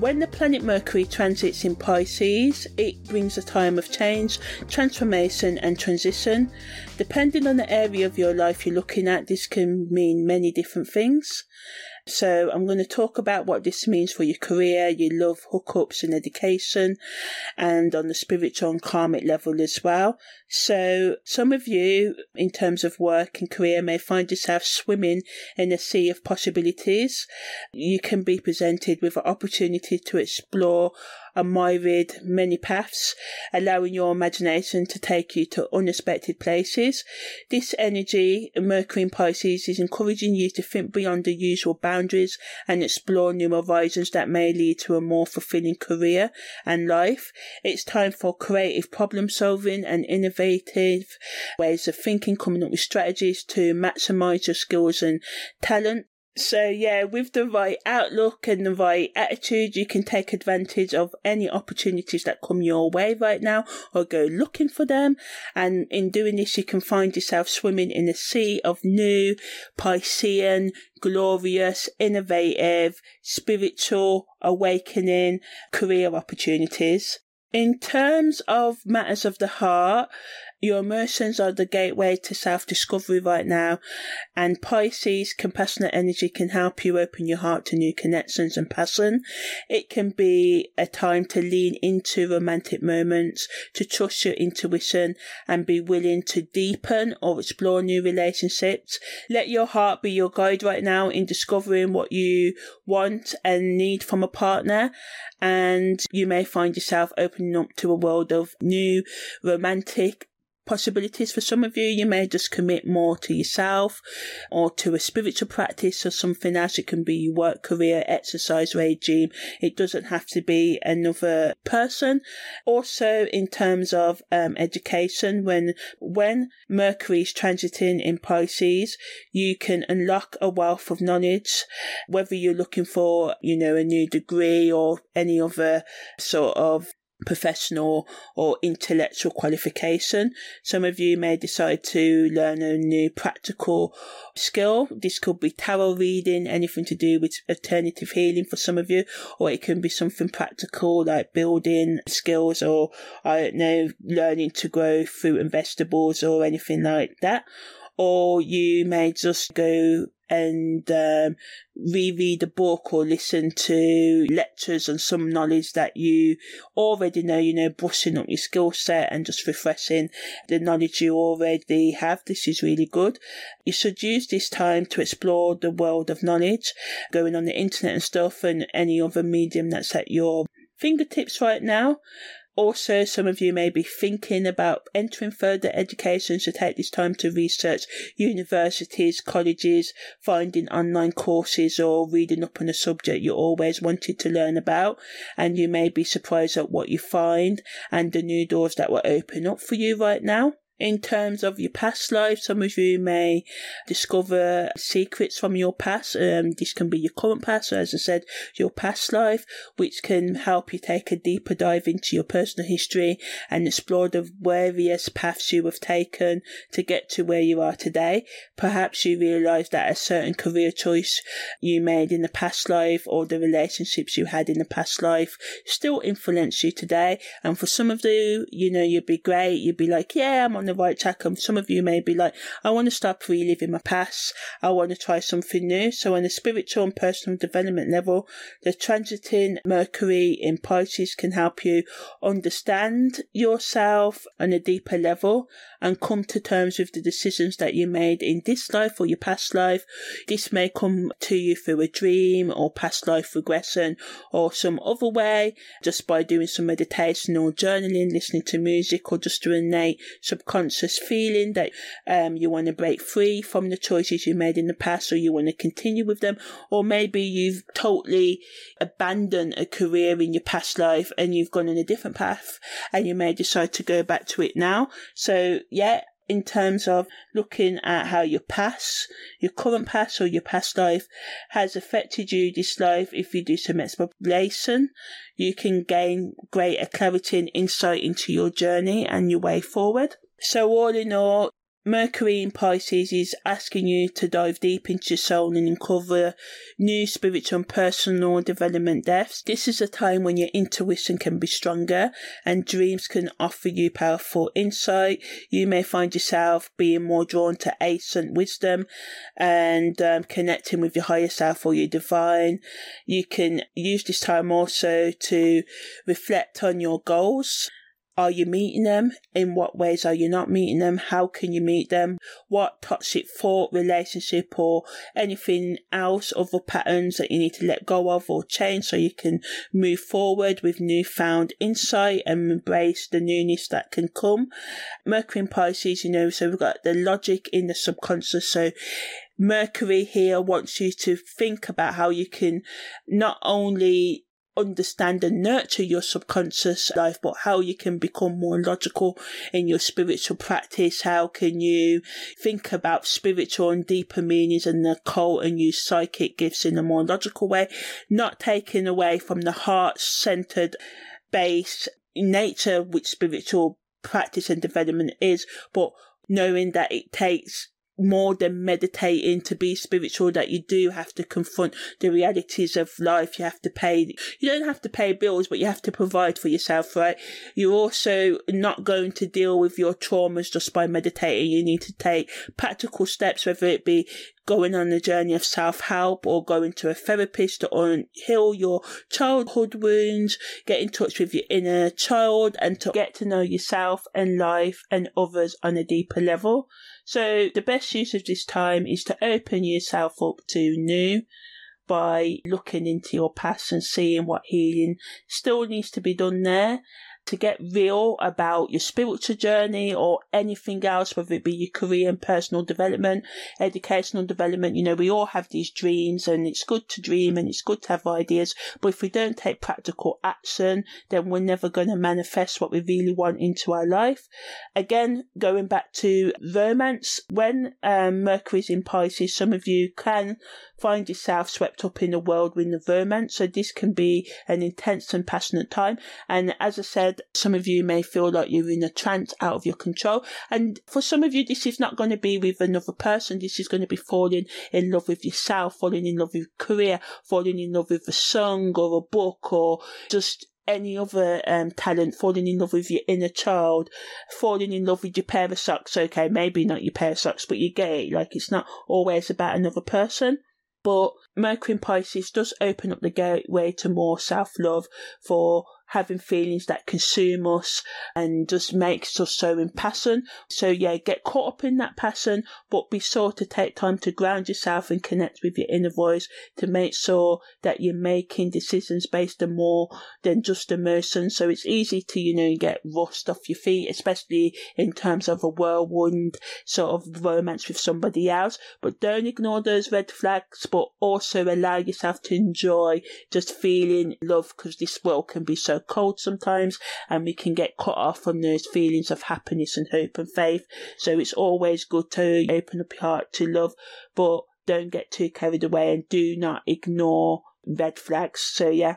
When the planet Mercury transits in Pisces, it brings a time of change, transformation, and transition. Depending on the area of your life you're looking at, this can mean many different things. So I'm going to talk about what this means for your career, your love, hookups and education, and on the spiritual and karmic level as well. So some of you, in terms of work and career, may find yourself swimming in a sea of possibilities. You can be presented with an opportunity to explore a myriad many paths, allowing your imagination to take you to unexpected places. This energy, Mercury in Pisces, is encouraging you to think beyond the usual boundaries and explore new horizons that may lead to a more fulfilling career and life. It's time for creative problem solving and innovative ways of thinking, coming up with strategies to maximize your skills and talent so yeah, with the right outlook and the right attitude, you can take advantage of any opportunities that come your way right now or go looking for them. And in doing this, you can find yourself swimming in a sea of new, Piscean, glorious, innovative, spiritual, awakening career opportunities. In terms of matters of the heart, your emotions are the gateway to self discovery right now, and Pisces compassionate energy can help you open your heart to new connections and passion. It can be a time to lean into romantic moments, to trust your intuition, and be willing to deepen or explore new relationships. Let your heart be your guide right now in discovering what you want and need from a partner, and you may find yourself opening up to a world of new romantic possibilities for some of you. You may just commit more to yourself or to a spiritual practice or something else. It can be your work, career, exercise regime. It doesn't have to be another person. Also, in terms of um, education, when when Mercury is transiting in Pisces, you can unlock a wealth of knowledge, whether you're looking for, you know, a new degree or any other sort of professional or intellectual qualification. Some of you may decide to learn a new practical skill. This could be tarot reading, anything to do with alternative healing for some of you, or it can be something practical like building skills or I don't know, learning to grow fruit and vegetables or anything like that. Or you may just go and um, reread a book or listen to lectures on some knowledge that you already know, you know, brushing up your skill set and just refreshing the knowledge you already have. This is really good. You should use this time to explore the world of knowledge, going on the internet and stuff and any other medium that's at your fingertips right now. Also, some of you may be thinking about entering further education, so take this time to research universities, colleges, finding online courses, or reading up on a subject you always wanted to learn about. And you may be surprised at what you find and the new doors that will open up for you right now in terms of your past life. Some of you may discover secrets from your past. Um, this can be your current past, or as I said, your past life, which can help you take a deeper dive into your personal history and explore the various paths you have taken to get to where you are today. Perhaps you realize that a certain career choice you made in the past life or the relationships you had in the past life still influence you today. And for some of you, you know, you'd be great. You'd be like, yeah, I'm on the right track. And some of you may be like, I want to stop reliving my past. I want to try something new. So on a spiritual and personal development level, the transiting Mercury in Pisces can help you understand yourself on a deeper level and come to terms with the decisions that you made in this life or your past life. This may come to you through a dream or past life regression or some other way, just by doing some meditation or journaling, listening to music, or just an innate subconscious feeling that um, you want to break free from the choices you made in the past or you want to continue with them. Or maybe you've totally abandoned a career in your past life and you've gone on a different path and you may decide to go back to it now. So yeah, in terms of looking at how your past, your current past or your past life has affected you this life. If you do some exploration, you can gain greater clarity and insight into your journey and your way forward. So all in all, Mercury in Pisces is asking you to dive deep into your soul and uncover new spiritual and personal development depths. This is a time when your intuition can be stronger and dreams can offer you powerful insight. You may find yourself being more drawn to ancient wisdom and um, connecting with your higher self or your divine. You can use this time also to reflect on your goals are you meeting them? In what ways are you not meeting them? How can you meet them? What toxic thought, relationship, or anything else, other patterns that you need to let go of or change so you can move forward with newfound insight and embrace the newness that can come? Mercury in Pisces, you know, so we've got the logic in the subconscious. So Mercury here wants you to think about how you can not only understand and nurture your subconscious life, but how you can become more logical in your spiritual practice. How can you think about spiritual and deeper meanings and the occult and use psychic gifts in a more logical way, not taking away from the heart centered base nature which spiritual practice and development is, but knowing that it takes more than meditating to be spiritual that you do have to confront the realities of life. You have to pay you don't have to pay bills but you have to provide for yourself right? You're also not going to deal with your traumas just by meditating. You need to take practical steps whether it be going on a journey of self-help or going to a therapist to heal your childhood wounds, get in touch with your inner child and to get to know yourself and life and others on a deeper level. So the best use of this time is to open yourself up to new by looking into your past and seeing what healing still needs to be done there to get real about your spiritual journey or anything else, whether it be your career and personal development, educational development. You know, we all have these dreams and it's good to dream and it's good to have ideas. But if we don't take practical action, then we're never going to manifest what we really want into our life. Again, going back to romance, when um, Mercury's in Pisces, some of you can find yourself swept up in a whirlwind of romance. So this can be an intense and passionate time. And as I said, some of you may feel like you're in a trance out of your control. And for some of you, this is not going to be with another person. This is going to be falling in love with yourself, falling in love with career, falling in love with a song or a book or just any other um, talent, falling in love with your inner child, falling in love with your pair of socks. Okay, maybe not your pair of socks, but you get it. Like it's not always about another person. But Mercury in Pisces does open up the gateway to more self love for having feelings that consume us and just makes us so impassioned. So yeah, get caught up in that passion, but be sure to take time to ground yourself and connect with your inner voice to make sure that you're making decisions based on more than just emotion. So it's easy to, you know, get rust off your feet, especially in terms of a whirlwind sort of romance with somebody else. But don't ignore those red flags, but also allow yourself to enjoy just feeling love because this world can be so cold sometimes and we can get cut off from those feelings of happiness and hope and faith. So it's always good to open up your heart to love, but don't get too carried away and do not ignore red flags. So yeah,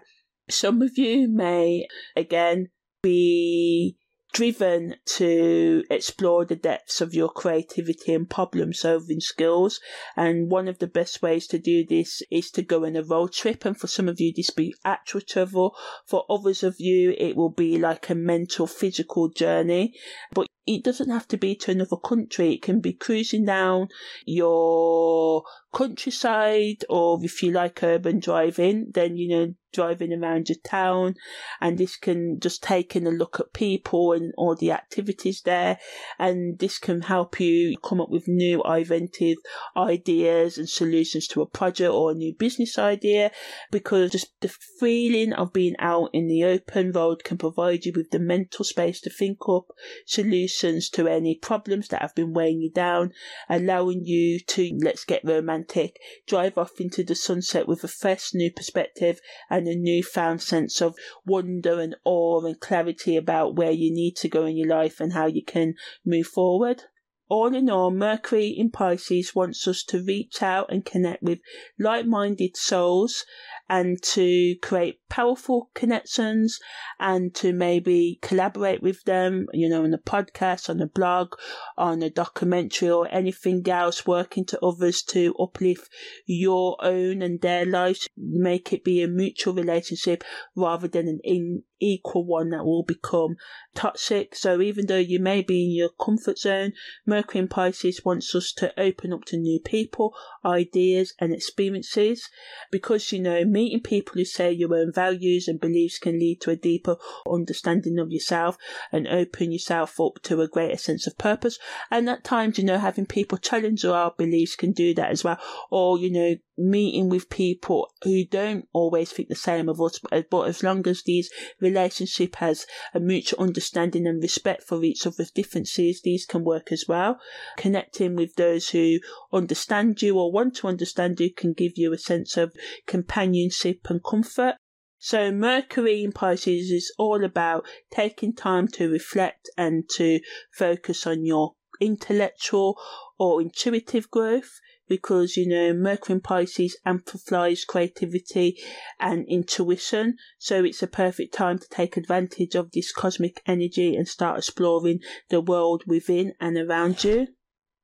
some of you may again be driven to explore the depths of your creativity and problem solving skills. And one of the best ways to do this is to go on a road trip. And for some of you, this be actual travel. For others of you, it will be like a mental, physical journey. But it doesn't have to be to another country. It can be cruising down your countryside, or if you like urban driving, then you know driving around your town. And this can just taking a look at people and all the activities there. And this can help you come up with new inventive ideas and solutions to a project or a new business idea. Because just the feeling of being out in the open road can provide you with the mental space to think up solutions to any problems that have been weighing you down allowing you to let's get romantic drive off into the sunset with a fresh new perspective and a newfound sense of wonder and awe and clarity about where you need to go in your life and how you can move forward. All in all, Mercury in Pisces wants us to reach out and connect with like minded souls and to create powerful connections and to maybe collaborate with them, you know, on a podcast, on a blog, on a documentary or anything else, working to others to uplift your own and their lives, make it be a mutual relationship rather than an in equal one that will become toxic. So even though you may be in your comfort zone, Mercury in Pisces wants us to open up to new people, ideas and experiences because you know meeting people who share your own values and beliefs can lead to a deeper understanding of yourself and open yourself up to a greater sense of purpose. And at times, you know, having people challenge our beliefs can do that as well. Or, you know, meeting with people who don't always think the same of us, but as long as these relationship has a mutual understanding and respect for each other's differences, these can work as well. Connecting with those who understand you or want to understand you can give you a sense of companionship and comfort. So Mercury in Pisces is all about taking time to reflect and to focus on your intellectual or intuitive growth because you know Mercury in Pisces amplifies creativity and intuition, so it's a perfect time to take advantage of this cosmic energy and start exploring the world within and around you.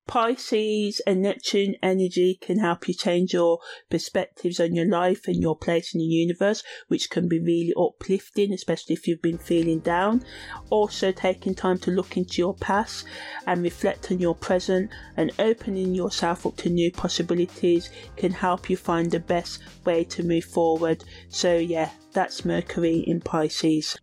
Pisces and Neptune energy can help you change your perspectives on your life and your place in the universe, which can be really uplifting, especially if you've been feeling down. Also, taking time to look into your past and reflect on your present and opening yourself up to new possibilities can help you find the best way to move forward. So, yeah, that's Mercury in Pisces.